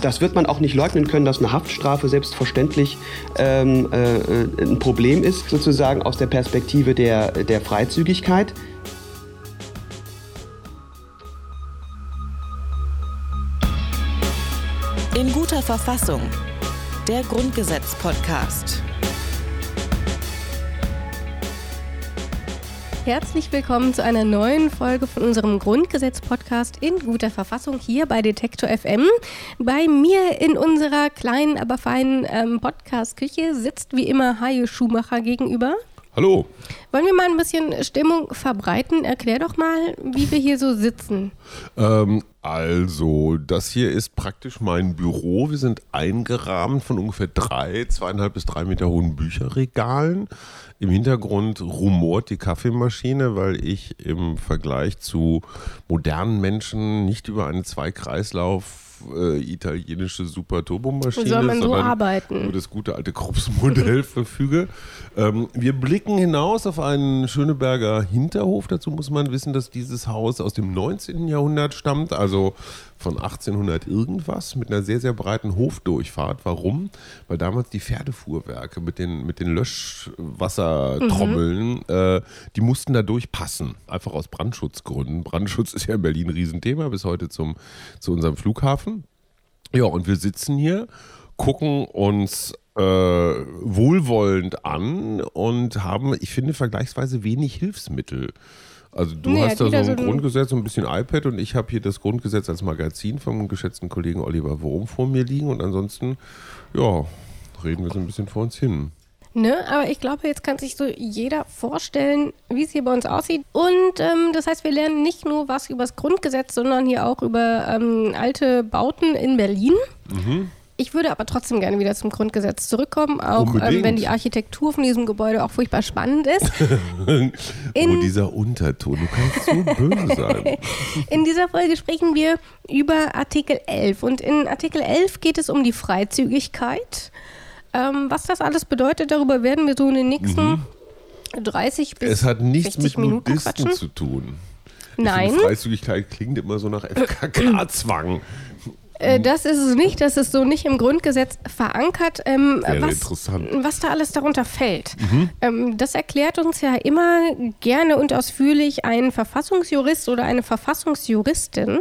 Das wird man auch nicht leugnen können, dass eine Haftstrafe selbstverständlich ähm, äh, ein Problem ist, sozusagen aus der Perspektive der, der Freizügigkeit. In guter Verfassung. Der Grundgesetz-Podcast. Herzlich willkommen zu einer neuen Folge von unserem Grundgesetz-Podcast in guter Verfassung hier bei Detektor FM. Bei mir in unserer kleinen, aber feinen ähm, Podcast-Küche sitzt wie immer Haie Schumacher gegenüber. Hallo. Wollen wir mal ein bisschen Stimmung verbreiten? Erklär doch mal, wie wir hier so sitzen. Ähm, also, das hier ist praktisch mein Büro. Wir sind eingerahmt von ungefähr drei, zweieinhalb bis drei Meter hohen Bücherregalen. Im Hintergrund rumort die Kaffeemaschine, weil ich im Vergleich zu modernen Menschen nicht über eine Zweikreislauf äh, italienische Super-Turbomaschine, Soll man so arbeiten? über das gute alte Krups-Modell verfüge. Ähm, wir blicken hinaus auf einen Schöneberger Hinterhof. Dazu muss man wissen, dass dieses Haus aus dem 19. Jahrhundert stammt, also von 1800 irgendwas, mit einer sehr, sehr breiten Hofdurchfahrt. Warum? Weil damals die Pferdefuhrwerke mit den, mit den Löschwassertrommeln, äh, die mussten da durchpassen. Einfach aus Brandschutzgründen. Brandschutz ist ja in Berlin ein Riesenthema, bis heute zum, zu unserem Flughafen. Ja, und wir sitzen hier, gucken uns äh, wohlwollend an und haben, ich finde, vergleichsweise wenig Hilfsmittel. Also du Nee, hast da so ein so Grundgesetz und ein bisschen iPad und ich habe hier das Grundgesetz als Magazin vom geschätzten Kollegen Oliver Wurm vor mir liegen und ansonsten, ja, reden wir so ein bisschen vor uns hin. Ne? Aber ich glaube, jetzt kann sich so jeder vorstellen, wie es hier bei uns aussieht. Und ähm, das heißt, wir lernen nicht nur was über das Grundgesetz, sondern hier auch über ähm, alte Bauten in Berlin. Mhm. Ich würde aber trotzdem gerne wieder zum Grundgesetz zurückkommen, auch ähm, wenn die Architektur von diesem Gebäude auch furchtbar spannend ist. oh, In- dieser Unterton, du kannst so böse sein. In dieser Folge sprechen wir über Artikel 11. Und in Artikel 11 geht es um die Freizügigkeit. Ähm, was das alles bedeutet, darüber werden wir so in den nächsten 30 bis Mhm. Es hat nichts 60 mit Minuten Nudisten quatschen. zu tun. Ich Nein, finde, Freizügigkeit klingt immer so nach FKK-Zwang. äh, das ist es nicht. Das ist so nicht im Grundgesetz verankert. Ähm, was, interessant. Mhm. was da alles darunter fällt. Ähm, das erklärt uns ja immer gerne und ausführlich ein Verfassungsjurist oder eine Verfassungsjuristin.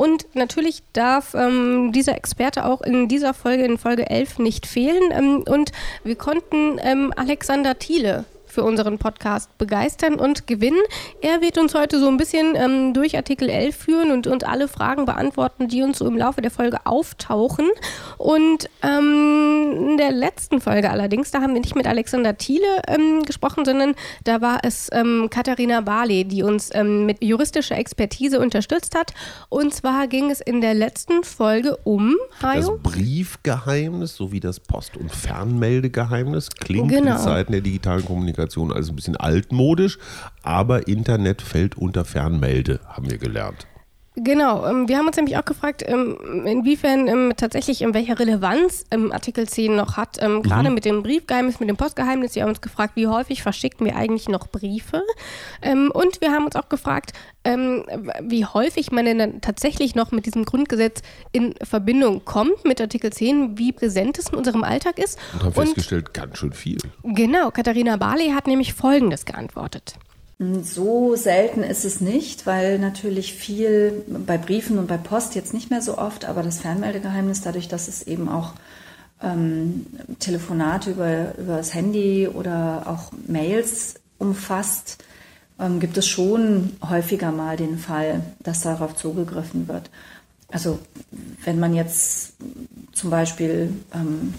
Und natürlich darf ähm, dieser Experte auch in dieser Folge, in Folge 11, nicht fehlen. Ähm, und wir konnten ähm, Alexander Thiele für unseren Podcast begeistern und gewinnen. Er wird uns heute so ein bisschen ähm, durch Artikel 11 führen und, und alle Fragen beantworten, die uns so im Laufe der Folge auftauchen. Und ähm, der letzten Folge allerdings, da haben wir nicht mit Alexander Thiele ähm, gesprochen, sondern da war es ähm, Katharina Barley, die uns ähm, mit juristischer Expertise unterstützt hat. Und zwar ging es in der letzten Folge um, Das Hajo? Briefgeheimnis sowie das Post- und Fernmeldegeheimnis klingt Genau. in Zeiten der digitalen Kommunikation alles ein bisschen altmodisch, aber Internet fällt unter Fernmelde, haben wir gelernt. Genau, ähm, wir haben uns nämlich auch gefragt, ähm, inwiefern ähm, tatsächlich in welcher Relevanz Artikel 10 noch hat, gerade mit dem Briefgeheimnis, mit dem Postgeheimnis. Wir haben uns gefragt, wie häufig verschicken wir eigentlich noch Briefe? Und wir haben uns auch gefragt, wie häufig man denn dann tatsächlich noch mit diesem Grundgesetz in Verbindung kommt mit Artikel 10, wie präsent es in unserem Alltag ist. Und haben festgestellt, ganz schön viel. genau, Katharina Barley hat nämlich Folgendes geantwortet. So selten ist es nicht, weil natürlich viel bei Briefen und bei Post jetzt nicht mehr so oft, aber das Fernmeldegeheimnis, dadurch, dass es eben auch ähm, Telefonate über, über das Handy oder auch Mails umfasst, ähm, gibt es schon häufiger mal den Fall, dass darauf zugegriffen wird. Also wenn man jetzt zum Beispiel ähm,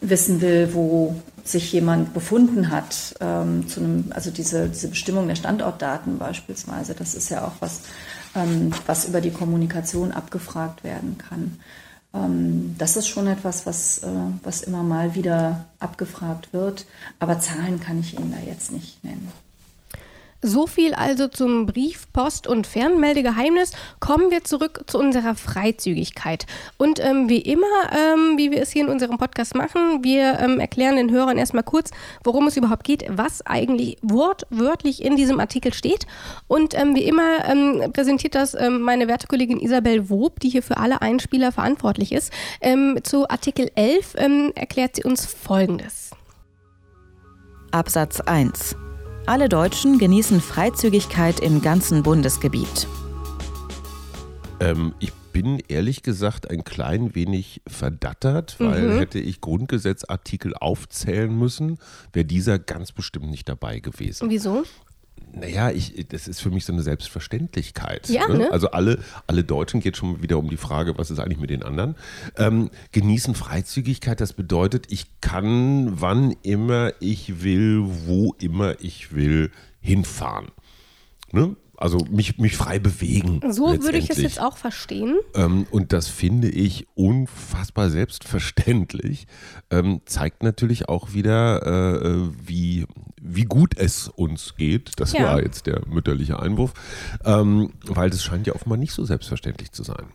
wissen will, wo sich jemand befunden hat, ähm, zu einem, also diese, diese Bestimmung der Standortdaten beispielsweise, das ist ja auch was, ähm, was über die Kommunikation abgefragt werden kann. Ähm, das ist schon etwas, was, äh, was immer mal wieder abgefragt wird, aber Zahlen kann ich Ihnen da jetzt nicht nennen. So viel also zum Brief, Post und Fernmeldegeheimnis. Kommen wir zurück zu unserer Freizügigkeit. Und ähm, wie immer, ähm, wie wir es hier in unserem Podcast machen, wir ähm, erklären den Hörern erstmal kurz, worum es überhaupt geht, was eigentlich wortwörtlich in diesem Artikel steht. Und ähm, wie immer ähm, präsentiert das ähm, meine werte Kollegin Isabel Wob, die hier für alle Einspieler verantwortlich ist. zu Artikel 11 erklärt sie uns Folgendes. Absatz 1 alle Deutschen genießen Freizügigkeit im ganzen Bundesgebiet. Ähm, ich bin ehrlich gesagt ein klein wenig verdattert, weil mhm. hätte ich Grundgesetzartikel aufzählen müssen, wäre dieser ganz bestimmt nicht dabei gewesen. Wieso? Naja, ich, das ist für mich so eine Selbstverständlichkeit. Ja, ne? Ne? Also alle, alle Deutschen geht schon wieder um die Frage, was ist eigentlich mit den anderen. Ähm, genießen Freizügigkeit, das bedeutet, ich kann, wann immer ich will, wo immer ich will, hinfahren. Ne? Also mich, mich frei bewegen. So würde ich es jetzt auch verstehen. Ähm, und das finde ich unfassbar selbstverständlich. Ähm, zeigt natürlich auch wieder, äh, äh, wie, wie gut es uns geht. Das ja. war jetzt der mütterliche Einwurf. Ähm, weil das scheint ja offenbar nicht so selbstverständlich zu sein.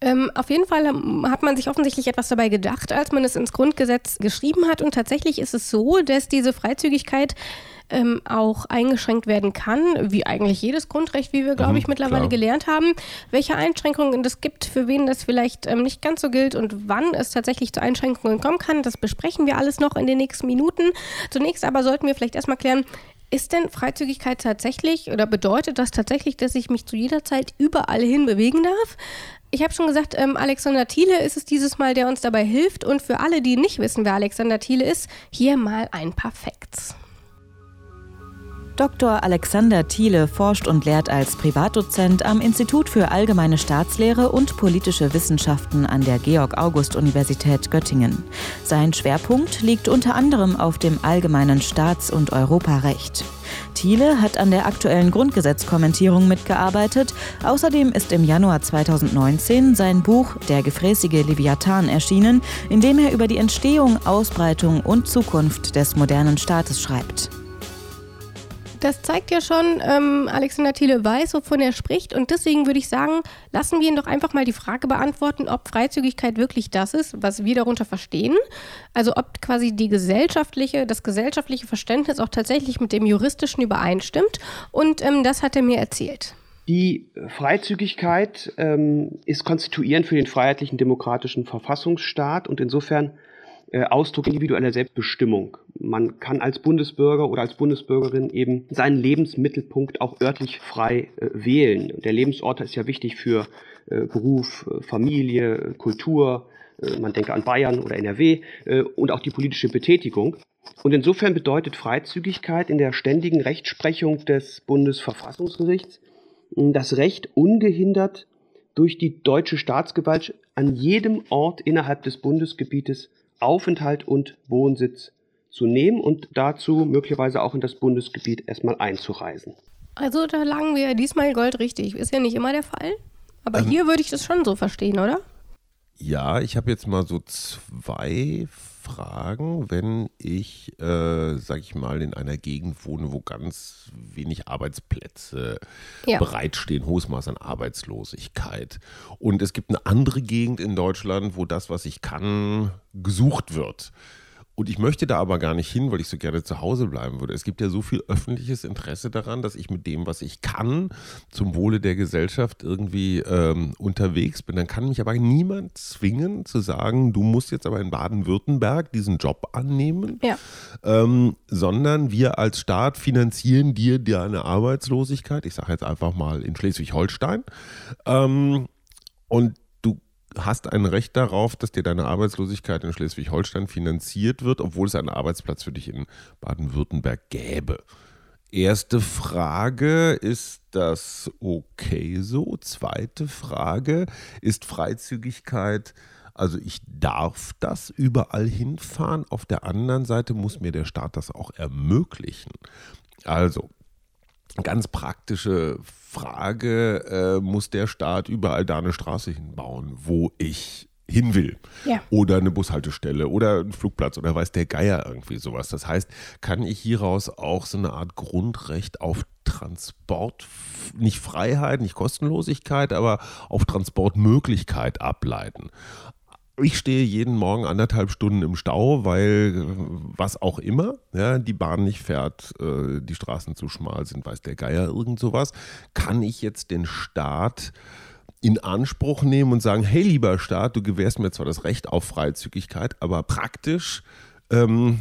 Ähm, auf jeden Fall hat man sich offensichtlich etwas dabei gedacht, als man es ins Grundgesetz geschrieben hat. Und tatsächlich ist es so, dass diese Freizügigkeit ähm, auch eingeschränkt werden kann, wie eigentlich jedes Grundrecht, wie wir, glaube mhm, ich, mittlerweile klar. gelernt haben. Welche Einschränkungen es gibt, für wen das vielleicht ähm, nicht ganz so gilt und wann es tatsächlich zu Einschränkungen kommen kann, das besprechen wir alles noch in den nächsten Minuten. Zunächst aber sollten wir vielleicht erstmal klären, ist denn Freizügigkeit tatsächlich oder bedeutet das tatsächlich, dass ich mich zu jeder Zeit überall hin bewegen darf? Ich habe schon gesagt, ähm, Alexander Thiele ist es dieses Mal, der uns dabei hilft. Und für alle, die nicht wissen, wer Alexander Thiele ist, hier mal ein paar Facts. Dr. Alexander Thiele forscht und lehrt als Privatdozent am Institut für Allgemeine Staatslehre und politische Wissenschaften an der Georg-August-Universität Göttingen. Sein Schwerpunkt liegt unter anderem auf dem allgemeinen Staats- und Europarecht. Thiele hat an der aktuellen Grundgesetzkommentierung mitgearbeitet. Außerdem ist im Januar 2019 sein Buch Der gefräßige Leviathan erschienen, in dem er über die Entstehung, Ausbreitung und Zukunft des modernen Staates schreibt. Das zeigt ja schon, ähm, Alexander Thiele weiß, wovon er spricht. Und deswegen würde ich sagen, lassen wir ihn doch einfach mal die Frage beantworten, ob Freizügigkeit wirklich das ist, was wir darunter verstehen. Also ob quasi die gesellschaftliche, das gesellschaftliche Verständnis auch tatsächlich mit dem juristischen übereinstimmt. Und ähm, das hat er mir erzählt. Die Freizügigkeit ähm, ist konstituierend für den freiheitlichen demokratischen Verfassungsstaat und insofern Ausdruck individueller Selbstbestimmung. Man kann als Bundesbürger oder als Bundesbürgerin eben seinen Lebensmittelpunkt auch örtlich frei äh, wählen. Der Lebensort ist ja wichtig für äh, Beruf, äh, Familie, Kultur. Äh, man denke an Bayern oder NRW äh, und auch die politische Betätigung. Und insofern bedeutet Freizügigkeit in der ständigen Rechtsprechung des Bundesverfassungsgerichts das Recht ungehindert durch die deutsche Staatsgewalt an jedem Ort innerhalb des Bundesgebietes Aufenthalt und Wohnsitz zu nehmen und dazu möglicherweise auch in das Bundesgebiet erstmal einzureisen. Also da lagen wir ja diesmal Gold richtig. Ist ja nicht immer der Fall. Aber ähm, hier würde ich das schon so verstehen, oder? Ja, ich habe jetzt mal so zwei Fragen, wenn ich, äh, sag ich mal, in einer Gegend wohne, wo ganz wenig Arbeitsplätze ja. bereitstehen, hohes Maß an Arbeitslosigkeit. Und es gibt eine andere Gegend in Deutschland, wo das, was ich kann, gesucht wird. Und ich möchte da aber gar nicht hin, weil ich so gerne zu Hause bleiben würde. Es gibt ja so viel öffentliches Interesse daran, dass ich mit dem, was ich kann, zum Wohle der Gesellschaft irgendwie ähm, unterwegs bin. Dann kann mich aber niemand zwingen zu sagen, du musst jetzt aber in Baden-Württemberg diesen Job annehmen, ja. ähm, sondern wir als Staat finanzieren dir deine Arbeitslosigkeit. Ich sage jetzt einfach mal in Schleswig-Holstein. Ähm, und hast ein Recht darauf, dass dir deine Arbeitslosigkeit in Schleswig-Holstein finanziert wird, obwohl es einen Arbeitsplatz für dich in Baden-Württemberg gäbe. Erste Frage, ist das okay so? Zweite Frage, ist Freizügigkeit, also ich darf das überall hinfahren, auf der anderen Seite muss mir der Staat das auch ermöglichen. Also, ganz praktische Frage, äh, muss der Staat überall da eine Straße hinbauen, wo ich hin will. Ja. Oder eine Bushaltestelle oder ein Flugplatz oder weiß der Geier irgendwie sowas. Das heißt, kann ich hieraus auch so eine Art Grundrecht auf Transport, nicht Freiheit, nicht Kostenlosigkeit, aber auf Transportmöglichkeit ableiten. Ich stehe jeden Morgen anderthalb Stunden im Stau, weil was auch immer, ja, die Bahn nicht fährt, äh, die Straßen zu schmal sind, weiß der Geier, irgend sowas. Kann ich jetzt den Staat in Anspruch nehmen und sagen, hey lieber Staat, du gewährst mir zwar das Recht auf Freizügigkeit, aber praktisch ähm,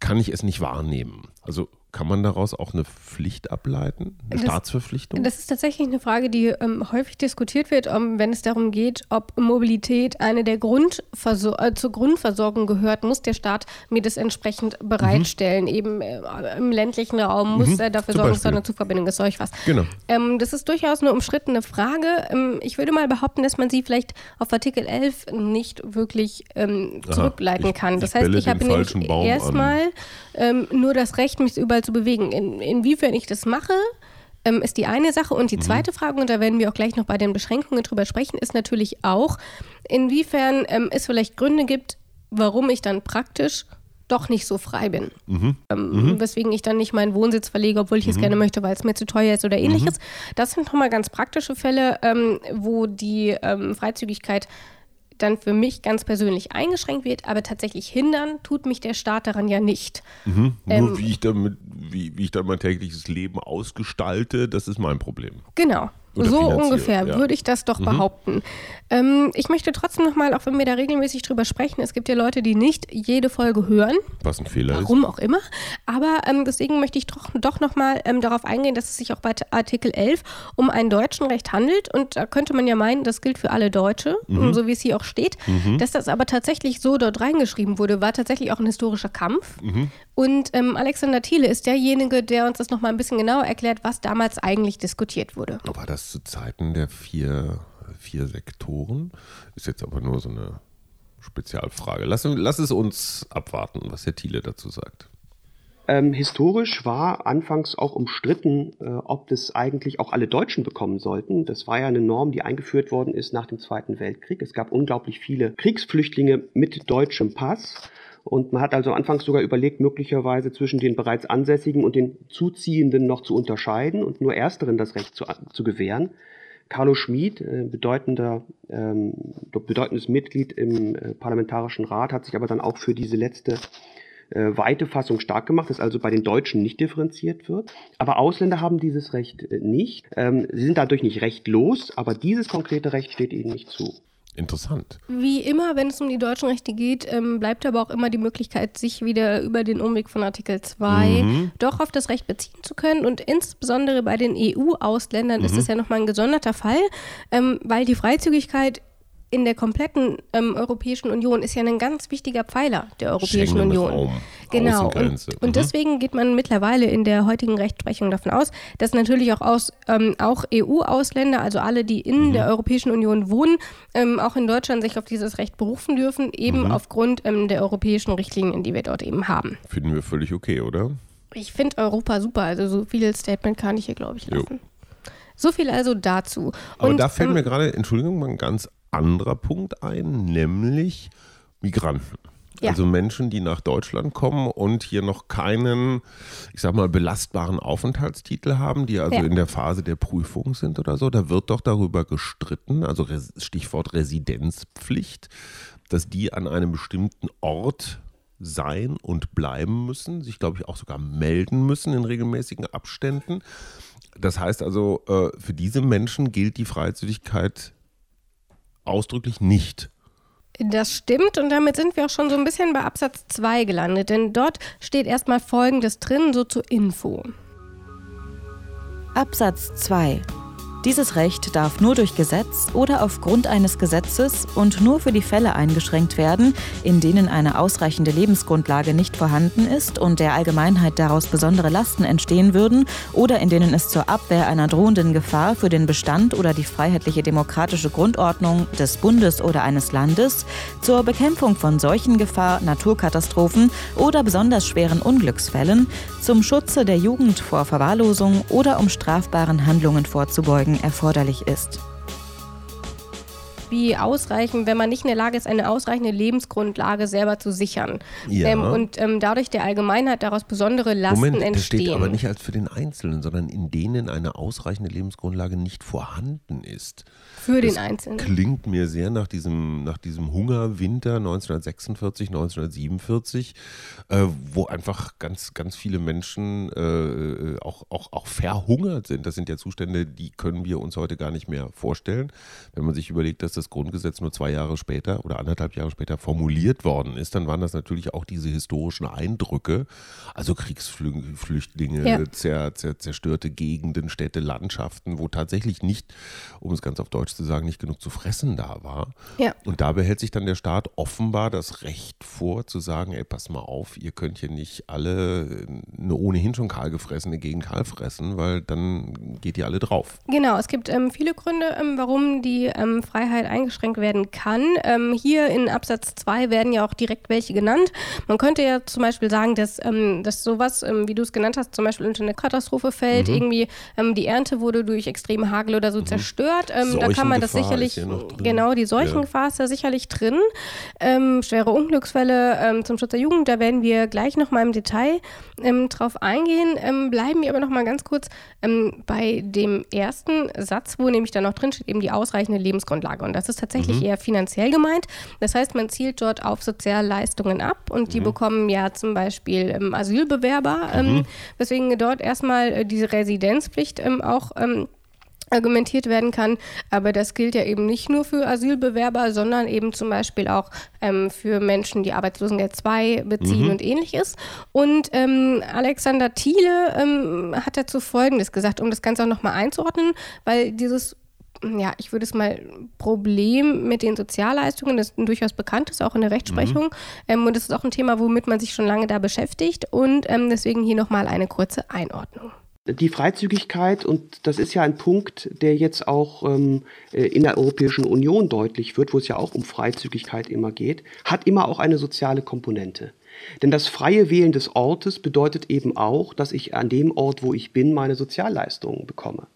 kann ich es nicht wahrnehmen. Also kann man daraus auch eine Pflicht ableiten, eine das, Staatsverpflichtung? Das ist tatsächlich eine Frage, die ähm, häufig diskutiert wird, um, wenn es darum geht, ob Mobilität eine der Grundversor äh, zur Grundversorgung gehört, muss der Staat mir das entsprechend bereitstellen. Mhm. Eben äh, im ländlichen Raum muss mhm. er dafür sorgen, dass da eine Zuverbindung ist, solch was. Genau. Ähm, das ist durchaus eine umstrittene Frage. Ähm, ich würde mal behaupten, dass man sie vielleicht auf Artikel 11 nicht wirklich ähm, zurückleiten ich, kann. Das ich heißt, ich habe nämlich erstmal ähm, nur das Recht, mich zu bewegen. In, inwiefern ich das mache, ähm, ist die eine Sache. Und die mhm. zweite Frage, und da werden wir auch gleich noch bei den Beschränkungen drüber sprechen, ist natürlich auch, inwiefern ähm, es vielleicht Gründe gibt, warum ich dann praktisch doch nicht so frei bin. Mhm. Ähm, mhm. Weswegen ich dann nicht meinen Wohnsitz verlege, obwohl ich es mhm. gerne möchte, weil es mir zu teuer ist oder ähnliches. Mhm. Das sind nochmal ganz praktische Fälle, ähm, wo die ähm, Freizügigkeit dann für mich ganz persönlich eingeschränkt wird, aber tatsächlich hindern tut mich der Staat daran ja nicht. Mhm. Ähm, Nur wie ich, damit, wie, wie ich dann mein tägliches Leben ausgestalte, das ist mein Problem. Genau. Oder so ungefähr ja. würde ich das doch mhm. behaupten. Ähm, ich möchte trotzdem nochmal, auch wenn wir da regelmäßig drüber sprechen, es gibt ja Leute, die nicht jede Folge hören. Was ein Fehler warum ist. Warum auch immer. Aber ähm, deswegen möchte ich doch, doch nochmal ähm, darauf eingehen, dass es sich auch bei Artikel 11 um ein deutschen Recht handelt. Und da könnte man ja meinen, das gilt für alle Deutsche, mhm. so wie es hier auch steht. Mhm. Dass das aber tatsächlich so dort reingeschrieben wurde, war tatsächlich auch ein historischer Kampf. Und ähm, Alexander Thiele ist derjenige, der uns das nochmal ein bisschen genauer erklärt, was damals eigentlich diskutiert wurde. War das zu Zeiten der vier, vier Sektoren? Ist jetzt aber nur so eine Spezialfrage. Lass, lass es uns abwarten, was Herr Thiele dazu sagt. Ähm, historisch war anfangs auch umstritten, äh, ob das eigentlich auch alle Deutschen bekommen sollten. Das war ja eine Norm, die eingeführt worden ist nach dem Zweiten Weltkrieg. Es gab unglaublich viele Kriegsflüchtlinge mit deutschem Pass. Und man hat also anfangs sogar überlegt, möglicherweise zwischen den bereits Ansässigen und den Zuziehenden noch zu unterscheiden und nur Ersteren das Recht zu, zu gewähren. Carlo Schmid, äh, bedeutender, ähm, bedeutendes Mitglied im äh, Parlamentarischen Rat, hat sich aber dann auch für diese letzte äh, weite Fassung stark gemacht, dass also bei den Deutschen nicht differenziert wird. Aber Ausländer haben dieses Recht äh, nicht. Ähm, sie sind dadurch nicht rechtlos, aber dieses konkrete Recht steht ihnen nicht zu. Interessant. Wie immer, wenn es um die deutschen Rechte geht, ähm, bleibt aber auch immer die Möglichkeit, sich wieder über den Umweg von Artikel 2 mhm. doch auf das Recht beziehen zu können. Und insbesondere bei den EU-Ausländern mhm. ist das ja nochmal ein gesonderter Fall, ähm, weil die Freizügigkeit in der kompletten ähm, Europäischen Union ist ja ein ganz wichtiger Pfeiler der Europäischen Union. Raum, genau. Und, und mhm. deswegen geht man mittlerweile in der heutigen Rechtsprechung davon aus, dass natürlich auch, aus, ähm, auch EU-Ausländer, also alle, die in mhm. der Europäischen Union wohnen, ähm, auch in Deutschland sich auf dieses Recht berufen dürfen, eben mhm. aufgrund ähm, der europäischen Richtlinien, die wir dort eben haben. Finden wir völlig okay, oder? Ich finde Europa super. Also so viel Statement kann ich hier, glaube ich, lassen. Jo. So viel also dazu. Aber und, da fällt ähm, mir gerade, Entschuldigung, mal ein ganz anderer Punkt ein, nämlich Migranten. Ja. Also Menschen, die nach Deutschland kommen und hier noch keinen, ich sag mal, belastbaren Aufenthaltstitel haben, die also ja. in der Phase der Prüfung sind oder so. Da wird doch darüber gestritten, also Stichwort Residenzpflicht, dass die an einem bestimmten Ort sein und bleiben müssen, sich, glaube ich, auch sogar melden müssen in regelmäßigen Abständen. Das heißt also, äh, für diese Menschen gilt die Freizügigkeit ausdrücklich nicht. Das stimmt und damit sind wir auch schon so ein bisschen bei Absatz 2 gelandet, denn dort steht erstmal Folgendes drin, so zur Info. Absatz 2 dieses Recht darf nur durch Gesetz oder aufgrund eines Gesetzes und nur für die Fälle eingeschränkt werden, in denen eine ausreichende Lebensgrundlage nicht vorhanden ist und der Allgemeinheit daraus besondere Lasten entstehen würden oder in denen es zur Abwehr einer drohenden Gefahr für den Bestand oder die freiheitliche demokratische Grundordnung des Bundes oder eines Landes, zur Bekämpfung von Seuchengefahr, Naturkatastrophen oder besonders schweren Unglücksfällen, zum Schutze der Jugend vor Verwahrlosung oder um strafbaren Handlungen vorzubeugen erforderlich ist. Wie ausreichend, wenn man nicht in der Lage ist, eine ausreichende Lebensgrundlage selber zu sichern. Ja. Ähm, und ähm, dadurch der Allgemeinheit daraus besondere Lasten Moment, entstehen. das steht aber nicht als für den Einzelnen, sondern in denen eine ausreichende Lebensgrundlage nicht vorhanden ist. Für den Das Einzelnen. Klingt mir sehr nach diesem, nach diesem Hungerwinter 1946, 1947, äh, wo einfach ganz, ganz viele Menschen äh, auch, auch, auch verhungert sind. Das sind ja Zustände, die können wir uns heute gar nicht mehr vorstellen. Wenn man sich überlegt, dass das Grundgesetz nur zwei Jahre später oder anderthalb Jahre später formuliert worden ist, dann waren das natürlich auch diese historischen Eindrücke, also Kriegsflüchtlinge, Ja. zer, zer, zerstörte Gegenden, Städte, Landschaften, wo tatsächlich nicht, um es ganz auf Deutsch zu sagen, nicht genug zu fressen da war. Ja. Und da behält sich dann der Staat offenbar das Recht vor, zu sagen, ey, pass mal auf, ihr könnt hier nicht alle eine ohnehin schon kahl gefressene Gegend kahl fressen, weil dann geht ihr alle drauf. Genau, es gibt ähm, viele Gründe, ähm, warum die ähm, Freiheit eingeschränkt werden kann. Ähm, hier in Absatz 2 werden ja auch direkt welche genannt. Man könnte ja zum Beispiel sagen, dass, ähm, dass sowas, ähm, wie du es genannt hast, zum Beispiel unter eine Katastrophe fällt. Mhm. Irgendwie ähm, die Ernte wurde durch extreme Hagel oder so zerstört. Ähm, da kann man das sicherlich, genau, die Ja. Seuchengefahr ist da sicherlich drin. Ähm, schwere Unglücksfälle zum Schutz der Jugend, da werden wir gleich nochmal im Detail drauf eingehen. Bleiben wir aber nochmal ganz kurz bei dem ersten Satz, wo nämlich da noch drin steht, eben die ausreichende Lebensgrundlage. Und das ist tatsächlich Mhm. eher finanziell gemeint. Das heißt, man zielt dort auf Sozialleistungen ab und die Mhm. bekommen ja zum Beispiel ähm, Asylbewerber, ähm, weswegen dort erstmal äh, diese Residenzpflicht ähm, auch ähm, argumentiert werden kann. Aber das gilt ja eben nicht nur für Asylbewerber, sondern eben zum Beispiel auch ähm, für Menschen, die Arbeitslosengeld 2 beziehen und ähnliches. Und ähm, Alexander Thiele ähm, hat dazu Folgendes gesagt, um das Ganze auch nochmal einzuordnen, weil dieses ja, ich würde es mal Problem mit den Sozialleistungen, das durchaus bekannt ist, auch in der Rechtsprechung. Ähm, und das ist auch ein Thema, womit man sich schon lange da beschäftigt. Und ähm, deswegen hier nochmal eine kurze Einordnung. Die Freizügigkeit, und das ist ja ein Punkt, der jetzt auch ähm, äh, in der Europäischen Union deutlich wird, wo es ja auch um Freizügigkeit immer geht, hat immer auch eine soziale Komponente. Denn das freie Wählen des Ortes bedeutet eben auch, dass ich an dem Ort, wo ich bin, meine Sozialleistungen bekomme.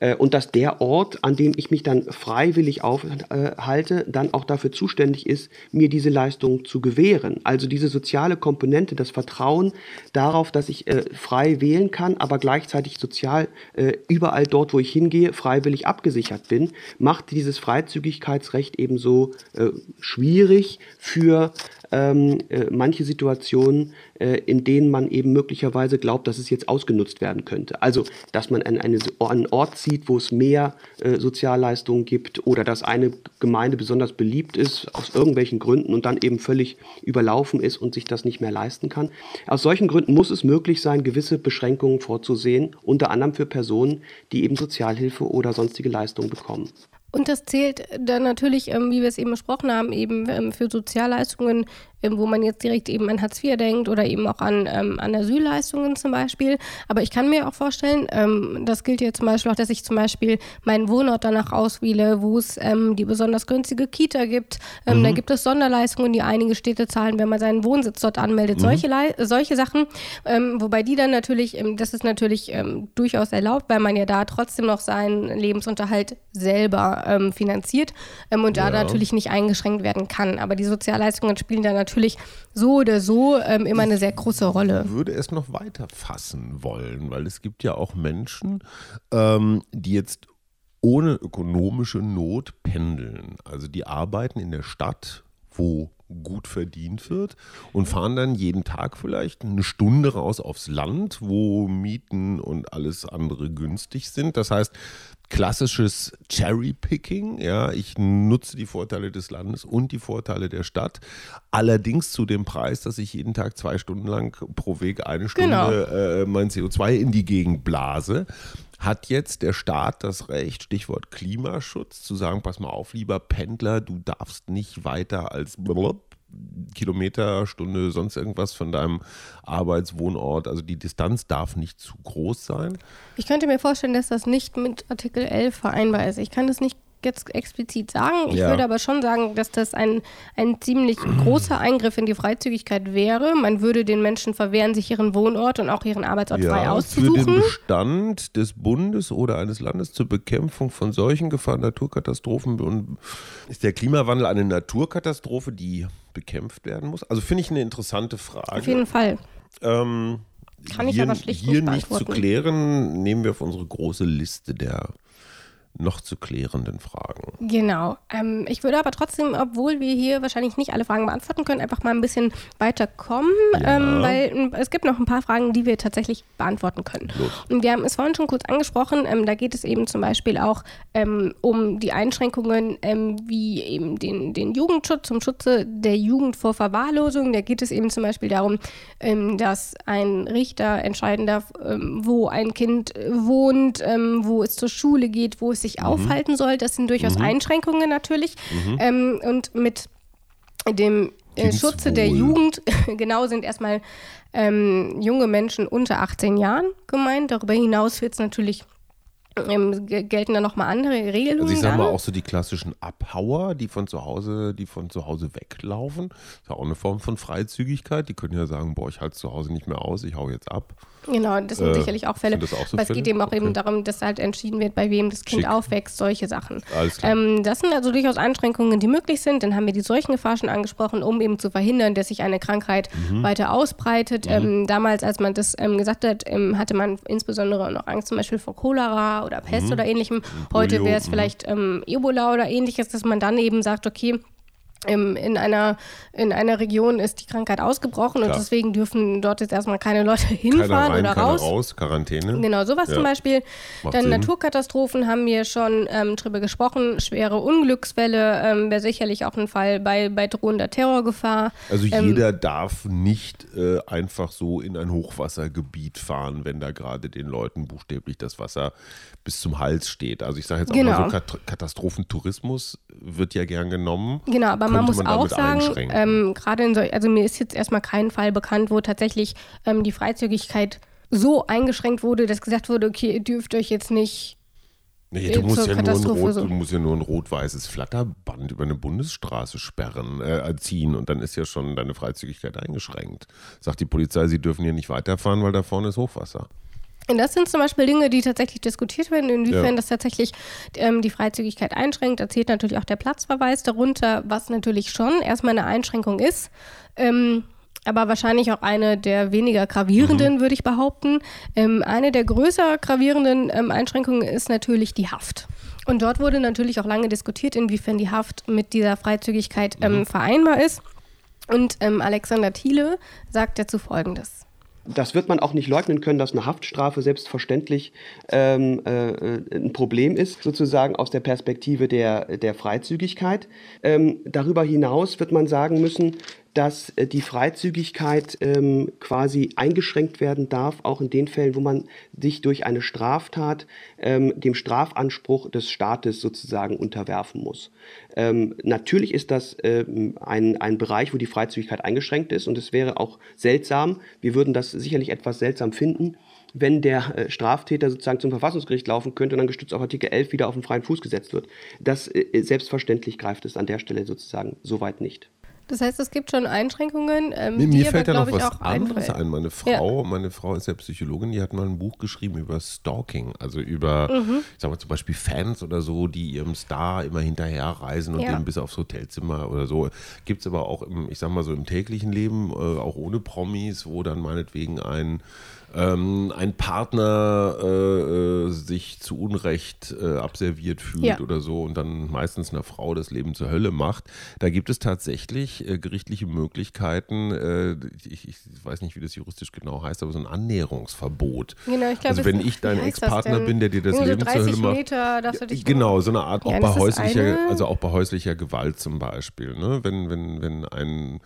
Äh, Und dass der Ort, an dem ich mich dann freiwillig aufhalte, dann auch dafür zuständig ist, mir diese Leistung zu gewähren. Also diese soziale Komponente, das Vertrauen darauf, dass ich äh, frei wählen kann, aber gleichzeitig sozial äh, überall dort, wo ich hingehe, freiwillig abgesichert bin, macht dieses Freizügigkeitsrecht ebenso äh, schwierig für ähm, äh, manche Situationen, äh, in denen man eben möglicherweise glaubt, dass es jetzt ausgenutzt werden könnte. Also, dass man an eine, einen Ort zieht, wo es mehr äh, Sozialleistungen gibt oder dass eine Gemeinde besonders beliebt ist aus irgendwelchen Gründen und dann eben völlig überlaufen ist und sich das nicht mehr leisten kann. Aus solchen Gründen muss es möglich sein, gewisse Beschränkungen vorzusehen, unter anderem für Personen, die eben Sozialhilfe oder sonstige Leistungen bekommen. Und das zählt dann natürlich, ähm, wie wir es eben besprochen haben, eben ähm, für Sozialleistungen, wo man jetzt direkt eben an Hartz IV denkt oder eben auch an, ähm, an Asylleistungen zum Beispiel. Aber ich kann mir auch vorstellen, ähm, das gilt ja zum Beispiel auch, dass ich zum Beispiel meinen Wohnort danach auswähle, wo es ähm, die besonders günstige Kita gibt. Ähm, Da gibt es Sonderleistungen, die einige Städte zahlen, wenn man seinen Wohnsitz dort anmeldet. Solche, Lei- solche Sachen, ähm, wobei die dann natürlich, ähm, das ist natürlich ähm, durchaus erlaubt, weil man ja da trotzdem noch seinen Lebensunterhalt selber ähm, finanziert ähm, und da Ja. natürlich nicht eingeschränkt werden kann. Aber die Sozialleistungen spielen da natürlich so oder so ähm, immer eine sehr große Rolle. würde es noch weiter fassen wollen, weil es gibt ja auch Menschen, ähm, die jetzt ohne ökonomische Not pendeln. Also die arbeiten in der Stadt, wo gut verdient wird und fahren dann jeden Tag vielleicht eine Stunde raus aufs Land, wo Mieten und alles andere günstig sind. Das heißt, klassisches Cherry-Picking, ja, ich nutze die Vorteile des Landes und die Vorteile der Stadt, allerdings zu dem Preis, dass ich jeden Tag zwei Stunden lang pro Weg eine Stunde Genau. äh, mein CO2 in die Gegend blase. Hat jetzt der Staat das Recht, Stichwort Klimaschutz, zu sagen, pass mal auf, lieber Pendler, du darfst nicht weiter als blub, Kilometer, Stunde, sonst irgendwas von deinem Arbeitswohnort, also die Distanz darf nicht zu groß sein. Ich könnte mir vorstellen, dass das nicht mit Artikel 11 vereinbar ist. Ich kann das nicht jetzt explizit sagen. Ich Ja. würde aber schon sagen, dass das ein, ein ziemlich großer Eingriff in die Freizügigkeit wäre. Man würde den Menschen verwehren, sich ihren Wohnort und auch ihren Arbeitsort frei für den auszusuchen. Bestand des Bundes oder eines Landes zur Bekämpfung von solchen Gefahren, Naturkatastrophen und ist der Klimawandel eine Naturkatastrophe, die bekämpft werden muss? Also finde ich eine interessante Frage. Auf jeden Fall. Ähm, Kann ich hier, aber schlicht hier nicht nicht zu klären, nehmen wir auf unsere große Liste der noch zu klärenden Fragen. Genau. Ähm, ich würde aber trotzdem, obwohl wir hier wahrscheinlich nicht alle Fragen beantworten können, einfach mal ein bisschen weiterkommen, Ja. ähm, weil es gibt noch ein paar Fragen, die wir tatsächlich beantworten können. Los. Und wir haben es vorhin schon kurz angesprochen, ähm, da geht es eben zum Beispiel auch ähm, um die Einschränkungen ähm, wie eben den, den Jugendschutz zum Schutze der Jugend vor Verwahrlosung. Da geht es eben zum Beispiel darum, ähm, dass ein Richter entscheiden darf, wo ein Kind wohnt, wo es zur Schule geht, wo es sich aufhalten soll. Das sind durchaus Einschränkungen natürlich. Ähm, und mit dem äh. Schutze der Jugend, genau, sind erstmal ähm, junge Menschen unter 18 Jahren gemeint. Darüber hinaus wird es natürlich, ähm, ge- gelten da nochmal andere Regelungen. Also ich sag mal dann. auch so die klassischen Abhauer, die von zu Hause, die von zu Hause weglaufen. Ist ja auch eine Form von Freizügigkeit. Die können ja sagen, boah, ich halte zu Hause nicht mehr aus, ich hau jetzt ab. Genau, das sind Äh, sicherlich auch Fälle. auch so Aber es Fälle? geht eben auch Okay. eben darum, dass halt entschieden wird, bei wem das Kind Schick. aufwächst, solche Sachen. Alles klar. Ähm, das sind also durchaus Einschränkungen, die möglich sind. Dann haben wir die Seuchengefahr schon angesprochen, um eben zu verhindern, dass sich eine Krankheit Mhm. weiter ausbreitet. Ähm, damals, als man das ähm, gesagt hat, ähm, hatte man insbesondere noch Angst zum Beispiel vor Cholera oder Pest oder ähnlichem. Heute wäre es mhm. vielleicht ähm, Ebola oder ähnliches, dass man dann eben sagt, okay, in, einer, in einer Region ist die Krankheit ausgebrochen und Klar. deswegen dürfen dort jetzt erstmal keine Leute Keiner hinfahren rein, oder keiner raus. raus, Quarantäne. Genau, sowas Ja. zum Beispiel. Macht Dann Sinn. Naturkatastrophen haben wir schon ähm, drüber gesprochen. Schwere Unglücksfälle ähm, wäre sicherlich auch ein Fall bei, bei drohender Terrorgefahr. Also Ähm, jeder darf nicht äh, einfach so in ein Hochwassergebiet fahren, wenn da gerade den Leuten buchstäblich das Wasser bis zum Hals steht. Also ich sage jetzt auch mal Genau. so, Kat Katastrophentourismus wird ja gern genommen. Genau, aber man muss man auch sagen, ähm, gerade in solch, also mir ist jetzt erstmal kein Fall bekannt, wo tatsächlich ähm, die Freizügigkeit so eingeschränkt wurde, dass gesagt wurde, okay, ihr dürft euch jetzt nicht Nee, äh, du, musst zur ja nur ein Katastrophe rot, du musst ja nur ein rot-weißes Flatterband über eine Bundesstraße sperren, äh, ziehen und dann ist ja schon deine Freizügigkeit eingeschränkt. Sagt die Polizei, sie dürfen hier nicht weiterfahren, weil da vorne ist Hochwasser. Und das sind zum Beispiel Dinge, die tatsächlich diskutiert werden, inwiefern Ja. das tatsächlich ähm, die Freizügigkeit einschränkt. Da zählt natürlich auch der Platzverweis darunter, was natürlich schon erstmal eine Einschränkung ist. Ähm, aber wahrscheinlich auch eine der weniger gravierenden, würde ich behaupten. Ähm, eine der größer gravierenden ähm, Einschränkungen ist natürlich die Haft. Und dort wurde natürlich auch lange diskutiert, inwiefern die Haft mit dieser Freizügigkeit ähm, vereinbar ist. Und ähm, Alexander Thiele sagt dazu Folgendes. Das wird man auch nicht leugnen können, dass eine Haftstrafe selbstverständlich ähm, äh, ein Problem ist, sozusagen aus der Perspektive der, der Freizügigkeit. Ähm, darüber hinaus wird man sagen müssen, dass äh, die Freizügigkeit ähm, quasi eingeschränkt werden darf, auch in den Fällen, wo man sich durch eine Straftat ähm, dem Strafanspruch des Staates sozusagen unterwerfen muss. Ähm, natürlich ist das ähm, ein, ein Bereich, wo die Freizügigkeit eingeschränkt ist und es wäre auch seltsam, wir würden das sicherlich etwas seltsam finden, wenn der äh, Straftäter sozusagen zum Verfassungsgericht laufen könnte und dann gestützt auf Artikel 11 wieder auf den freien Fuß gesetzt wird. Das äh, selbstverständlich greift es an der Stelle sozusagen soweit nicht. Das heißt, es gibt schon Einschränkungen, ähm, mir aber, fällt ja noch was anderes einfällt. ein. Meine Frau, meine Frau ist ja Psychologin, die hat mal ein Buch geschrieben über Stalking, also über, Mhm. ich sag mal zum Beispiel Fans oder so, die ihrem Star immer hinterherreisen und Ja. den bis aufs Hotelzimmer oder so. Gibt es aber auch im, ich sag mal so im täglichen Leben, äh, auch ohne Promis, wo dann meinetwegen ein ähm, ein Partner äh, äh, sich zu Unrecht äh, abserviert fühlt Ja. oder so und dann meistens einer Frau das Leben zur Hölle macht. Da gibt es tatsächlich äh, gerichtliche Möglichkeiten, äh, ich, ich weiß nicht, wie das juristisch genau heißt, aber so ein Annäherungsverbot. Genau, ich glaube, also wenn ich dein Ex-Partner bin, der dir das so Leben zur Hölle 30 macht. Meter darfst du dich Genau, so eine Art, auch Ja, bei häuslicher, also auch bei häuslicher Gewalt zum Beispiel. Ne? Wenn, wenn, wenn ein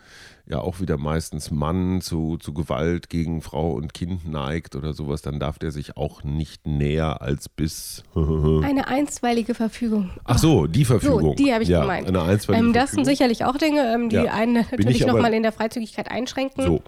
ja auch wieder meistens Mann zu, zu Gewalt gegen Frau und Kind neigt oder sowas, dann darf der sich auch nicht näher als bis. Eine einstweilige Verfügung. Ach so, die Verfügung. So, die habe ich ja, gemeint. Eine einstweilige Ähm, das sind Verfügung. sicherlich auch Dinge, ähm, die Ja. einen natürlich nochmal in der Freizügigkeit einschränken. So.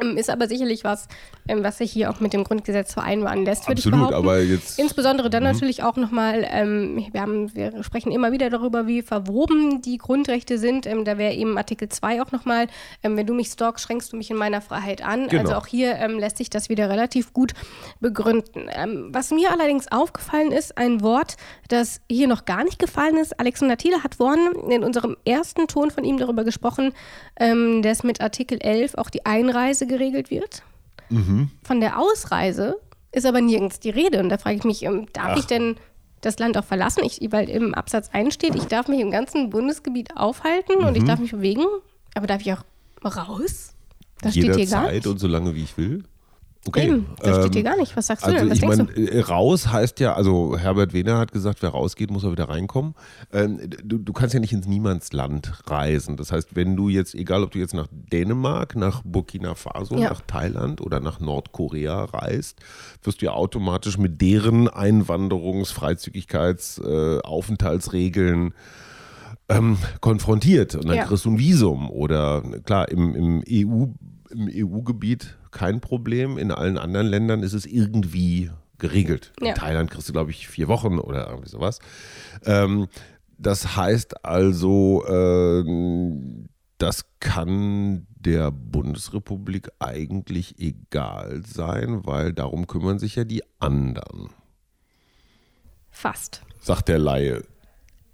Ähm, ist aber sicherlich was, ähm, was sich hier auch mit dem Grundgesetz vereinbaren lässt, würde ich behaupten. Aber jetzt, Insbesondere dann mhm. natürlich auch nochmal, ähm, wir, wir sprechen immer wieder darüber, wie verwoben die Grundrechte sind. Ähm, da wäre eben Artikel 2 auch nochmal, ähm, wenn du mich stalkst, schränkst du mich in meiner Freiheit an. Genau. Also auch hier ähm, lässt sich das wieder relativ gut begründen. was mir allerdings aufgefallen ist, ein Wort, das hier noch gar nicht gefallen ist. Alexander Thiele hat vorhin in unserem ersten Ton von ihm darüber gesprochen, dass mit Artikel 11 auch die Einreise Einreise geregelt wird. Mhm. Von der Ausreise ist aber nirgends die Rede. Und da frage ich mich, ähm, darf Ach. ich denn das Land auch verlassen? Ich, weil im Absatz 1 steht, ich darf mich im ganzen Bundesgebiet aufhalten mhm. und ich mhm. darf mich bewegen. Aber darf ich auch raus? Das steht hier gar nicht. und so lange wie ich will. Okay. Eben, das steht ähm, gar nicht. Was sagst also du denn? Was ich meine, äh, raus heißt ja, also Herbert Wehner hat gesagt, wer rausgeht, muss er wieder reinkommen. Ähm, du, du, kannst ja nicht ins Niemandsland reisen. Das heißt, wenn du jetzt, egal ob du jetzt nach Dänemark, nach Burkina Faso, ja. nach Thailand oder nach Nordkorea reist, wirst du ja automatisch mit deren Einwanderungs-, Freizügigkeits-, äh, Aufenthaltsregeln ähm, konfrontiert. Und dann ja. kriegst du ein Visum. Oder klar, im, im EU im EU-Gebiet kein Problem. In allen anderen Ländern ist es irgendwie geregelt. Ja. In Thailand kriegst du, glaube ich, vier Wochen oder irgendwie sowas. Ähm, das heißt also, äh, das kann der Bundesrepublik eigentlich egal sein, weil darum kümmern sich ja die anderen. Fast. Sagt der Laie.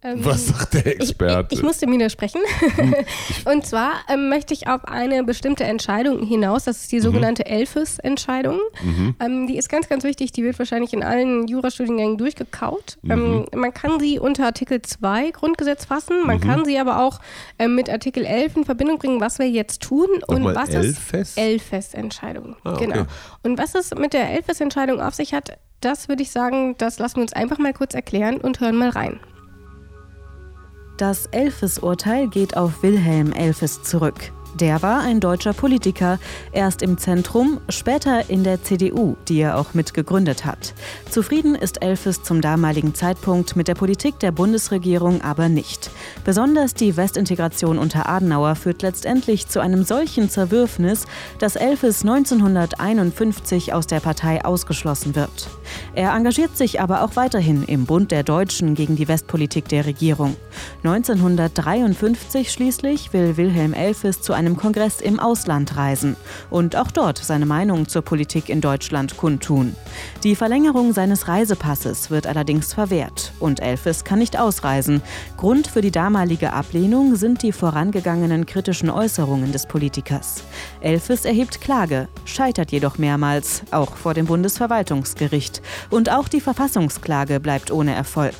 Ähm, Was sagt der Experte? Ich, ich, musste widersprechen. Hm. und zwar ähm, möchte ich auf eine bestimmte Entscheidung hinaus. Das ist die mhm. sogenannte mhm. Elfes-Entscheidung. Mhm. Ähm, die ist ganz, ganz wichtig. Die wird wahrscheinlich in allen Jurastudiengängen durchgekaut. Mhm. Ähm, man kann sie unter Artikel 2 Grundgesetz fassen. Man mhm. kann sie aber auch ähm, mit Artikel 11 in Verbindung bringen, was wir jetzt tun. und was Elfes? Elfes-Entscheidung. Ah, genau. Und was es mit der Elfes-Entscheidung auf sich hat, das würde ich sagen, das lassen wir uns einfach mal kurz erklären und hören mal rein. Das Elfes-Urteil geht auf Wilhelm Elfes zurück. Der war ein deutscher Politiker, erst im Zentrum, später in der CDU, die er auch mitgegründet hat. Zufrieden ist Elfes zum damaligen Zeitpunkt mit der Politik der Bundesregierung aber nicht. Besonders die Westintegration unter Adenauer führt letztendlich zu einem solchen Zerwürfnis, dass Elfes 1951 aus der Partei ausgeschlossen wird. Er engagiert sich aber auch weiterhin im Bund der Deutschen gegen die Westpolitik der Regierung. 1953 schließlich will Wilhelm Elfes zu einem Kongress im Ausland reisen und auch dort seine Meinung zur Politik in Deutschland kundtun. Die Verlängerung seines Reisepasses wird allerdings verwehrt und Elfes kann nicht ausreisen. Grund für die damalige Ablehnung sind die vorangegangenen kritischen Äußerungen des Politikers. Elfes erhebt Klage, scheitert jedoch mehrmals, auch vor dem Bundesverwaltungsgericht. Und auch die Verfassungsklage bleibt ohne Erfolg.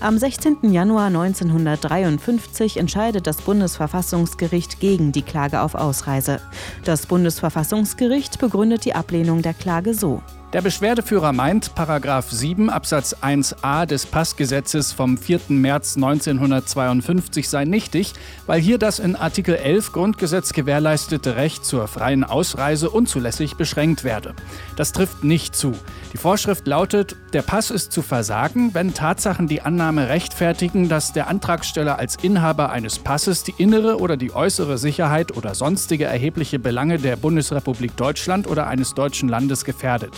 Am 16. Januar 1953 entscheidet das Bundesverfassungsgericht gegen die Klage auf Ausreise. Das Bundesverfassungsgericht begründet die Ablehnung der Klage so. Der Beschwerdeführer meint, Paragraph 7 Absatz 1a des Passgesetzes vom 4. März 1952 sei nichtig, weil hier das in Artikel 11 Grundgesetz gewährleistete Recht zur freien Ausreise unzulässig beschränkt werde. Das trifft nicht zu. Die Vorschrift lautet, der Pass ist zu versagen, wenn Tatsachen die Annahme rechtfertigen, dass der Antragsteller als Inhaber eines Passes die innere oder die äußere Sicherheit oder sonstige erhebliche Belange der Bundesrepublik Deutschland oder eines deutschen Landes gefährdet.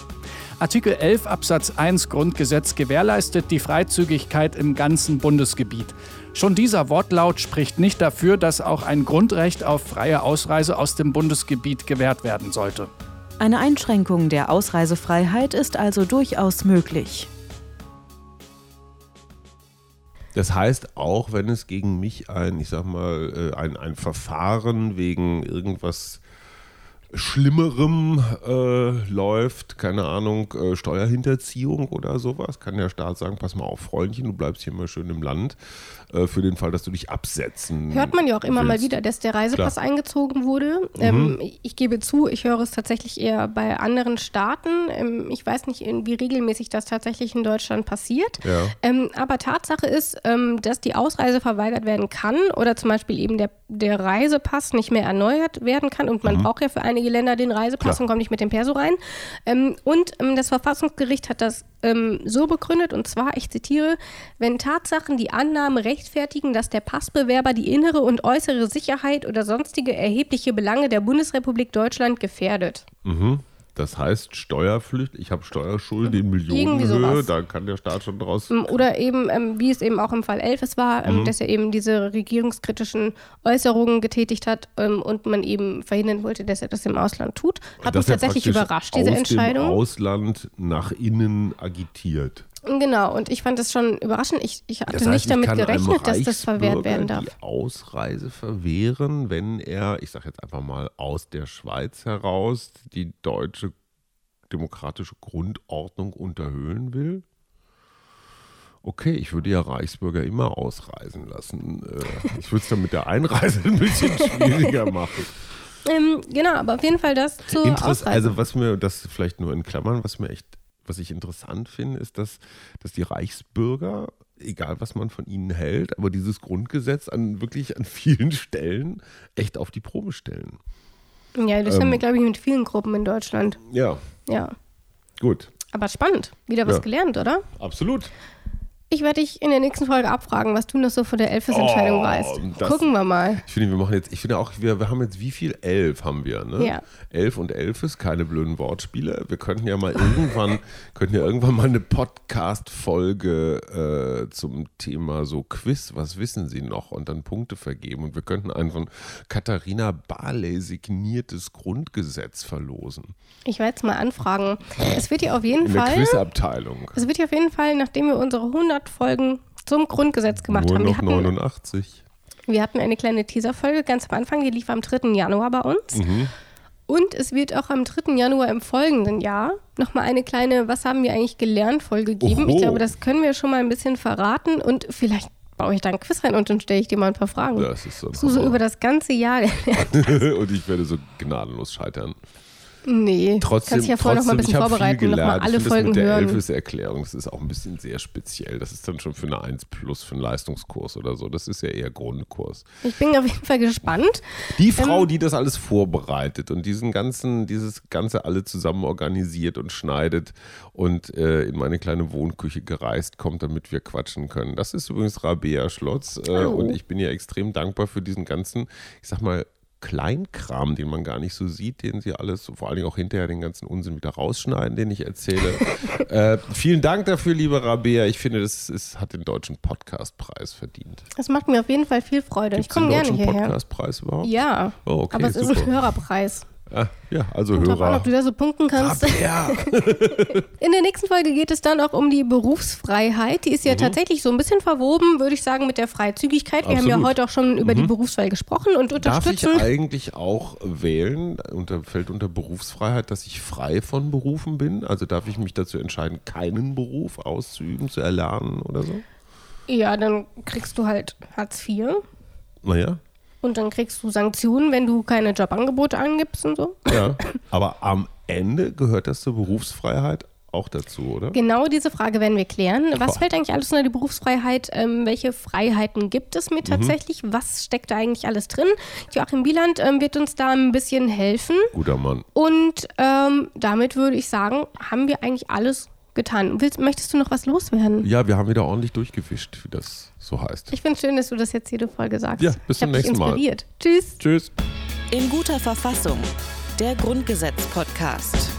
Artikel 11 Absatz 1 Grundgesetz gewährleistet die Freizügigkeit im ganzen Bundesgebiet. Schon dieser Wortlaut spricht nicht dafür, dass auch ein Grundrecht auf freie Ausreise aus dem Bundesgebiet gewährt werden sollte. Eine Einschränkung der Ausreisefreiheit ist also durchaus möglich. Das heißt, auch wenn es gegen mich ein, ich sag mal, äh, ein, ein Verfahren wegen irgendwas Schlimmerem äh, läuft, keine Ahnung, äh, Steuerhinterziehung oder sowas, kann der Staat sagen, pass mal auf, Freundchen, du bleibst hier mal schön im Land, äh, für den Fall, dass du dich absetzen Hört man ja auch immer willst. mal wieder, dass der Reisepass Klar. eingezogen wurde. Mhm. Ähm, ich gebe zu, ich höre es tatsächlich eher bei anderen Staaten. Ähm, ich weiß nicht, wie regelmäßig das tatsächlich in Deutschland passiert. Ja. Ähm, aber Tatsache ist, ähm, dass die Ausreise verweigert werden kann oder zum Beispiel eben der, der Reisepass nicht mehr erneuert werden kann. Und man mhm. braucht ja für einige Länder den Reisepass Klar. und kommt nicht mit dem Perso rein. Ähm, und ähm, das Verfassungsgericht hat das ähm, so begründet, und zwar, ich zitiere, wenn Tatsachen die Annahme rechtfertigen, dass der Passbewerber die innere und äußere Sicherheit oder sonstige erhebliche Belange der Bundesrepublik Deutschland gefährdet. Mhm. Das heißt, Steuerpflicht, ich habe Steuerschulden in Millionenhöhe, da kann der Staat schon draus. Ähm, oder eben, ähm, wie es eben auch im Fall Elfes war, ähm, mhm. dass er eben diese regierungskritischen Äußerungen getätigt hat ähm, und man eben verhindern wollte, dass er das im Ausland tut. Hat mich tatsächlich überrascht, diese aus Entscheidung. Dem Ausland nach innen agitiert. Genau, und ich fand das schon überraschend. Ich, ich hatte das heißt, nicht damit gerechnet, dass das verwehrt werden darf. Die Ausreise verwehren, wenn er, ich sage jetzt einfach mal aus der Schweiz heraus, die deutsche demokratische Grundordnung unterhöhlen will? Okay, ich würde ja Reichsbürger immer ausreisen lassen. Äh, ich würde es dann mit der Einreise ein bisschen schwieriger machen. Ähm, genau, aber auf jeden Fall das zu Interess Also was mir, das vielleicht nur in Klammern, was mir echt was ich interessant finde, ist, dass, dass die Reichsbürger, egal was man von ihnen hält, aber dieses Grundgesetz an wirklich an vielen Stellen echt auf die Probe stellen. Ja, das ähm, haben wir, glaube ich, mit vielen Gruppen in Deutschland. Ja. Ja. Gut. Aber spannend. Wieder was ja. gelernt, oder? Absolut. Ich werde dich in der nächsten Folge abfragen, was du noch so von der Elfes-Entscheidung oh, weißt. Gucken wir mal. Ich finde, wir machen jetzt, ich finde auch, wir, wir haben jetzt, wie viel? Elf haben wir, ne? Ja. Elf und Elfes, keine blöden Wortspiele. Wir könnten ja mal irgendwann, könnten ja irgendwann mal eine Podcast-Folge äh, zum Thema so Quiz, was wissen Sie noch? Und dann Punkte vergeben. Und wir könnten ein von Katharina Barley signiertes Grundgesetz verlosen. Ich werde es mal anfragen. Es wird ja auf jeden In Fall. In der Quizabteilung. Es wird ja auf jeden Fall, nachdem wir unsere 100 Folgen zum Grundgesetz gemacht Nur haben. Noch wir hatten, 89. Wir hatten eine kleine Teaserfolge ganz am Anfang, die lief am 3. Januar bei uns. Mhm. Und es wird auch am 3. Januar im folgenden Jahr nochmal eine kleine Was haben wir eigentlich gelernt Folge geben. Oho. Ich glaube, das können wir schon mal ein bisschen verraten und vielleicht baue ich da ein Quiz rein und dann stelle ich dir mal ein paar Fragen. Das ist so, so, so über das ganze Jahr. und ich werde so gnadenlos scheitern. Nee, trotzdem, kannst ja vorher noch mal ein bisschen vorbereiten, noch mal alle ich Folgen das mit hören. Der Elfes-Erklärung, das ist auch ein bisschen sehr speziell. Das ist dann schon für eine 1 Plus, für einen Leistungskurs oder so. Das ist ja eher Grundkurs. Ich bin auf jeden Fall gespannt. Die Frau, ähm, die das alles vorbereitet und diesen ganzen, dieses Ganze alle zusammen organisiert und schneidet und äh, in meine kleine Wohnküche gereist kommt, damit wir quatschen können. Das ist übrigens Rabea Schlotz äh, und ich bin ihr extrem dankbar für diesen ganzen, ich sag mal, Kleinkram, den man gar nicht so sieht, den sie alles, vor allen Dingen auch hinterher den ganzen Unsinn wieder rausschneiden, den ich erzähle. äh, vielen Dank dafür, liebe Rabea. Ich finde, das ist, hat den deutschen Podcastpreis verdient. Das macht mir auf jeden Fall viel Freude. Gibt's ich komme gerne hierher. Podcastpreis überhaupt? Ja. Oh, okay, aber es super. ist ein Hörerpreis. Ah, ja, also Kommt Hörer. An, ob du da so punkten kannst. Ja. In der nächsten Folge geht es dann auch um die Berufsfreiheit. Die ist ja mhm. tatsächlich so ein bisschen verwoben, würde ich sagen, mit der Freizügigkeit. Wir Absolut. haben ja heute auch schon über mhm. die Berufswahl gesprochen und unterstützen. Darf ich eigentlich auch wählen, unter, fällt unter Berufsfreiheit, dass ich frei von Berufen bin? Also darf ich mich dazu entscheiden, keinen Beruf auszuüben, zu erlernen oder so? Ja, dann kriegst du halt Hartz IV. Naja. Und dann kriegst du Sanktionen, wenn du keine Jobangebote angibst und so. Ja, aber am Ende gehört das zur Berufsfreiheit auch dazu, oder? Genau diese Frage werden wir klären. Was Boah. fällt eigentlich alles unter die Berufsfreiheit? Ähm, welche Freiheiten gibt es mir mhm. tatsächlich? Mhm. Was steckt da eigentlich alles drin? Joachim Bieland ähm, wird uns da ein bisschen helfen. Guter Mann. Und ähm, damit würde ich sagen, haben wir eigentlich alles getan. Willst, möchtest du noch was loswerden? Ja, wir haben wieder ordentlich durchgewischt, wie das so heißt. Ich finde es schön, dass du das jetzt jede Folge sagst. Ja, bis zum nächsten Mal. Tschüss. Tschüss. In guter Verfassung. Der Grundgesetz-Podcast.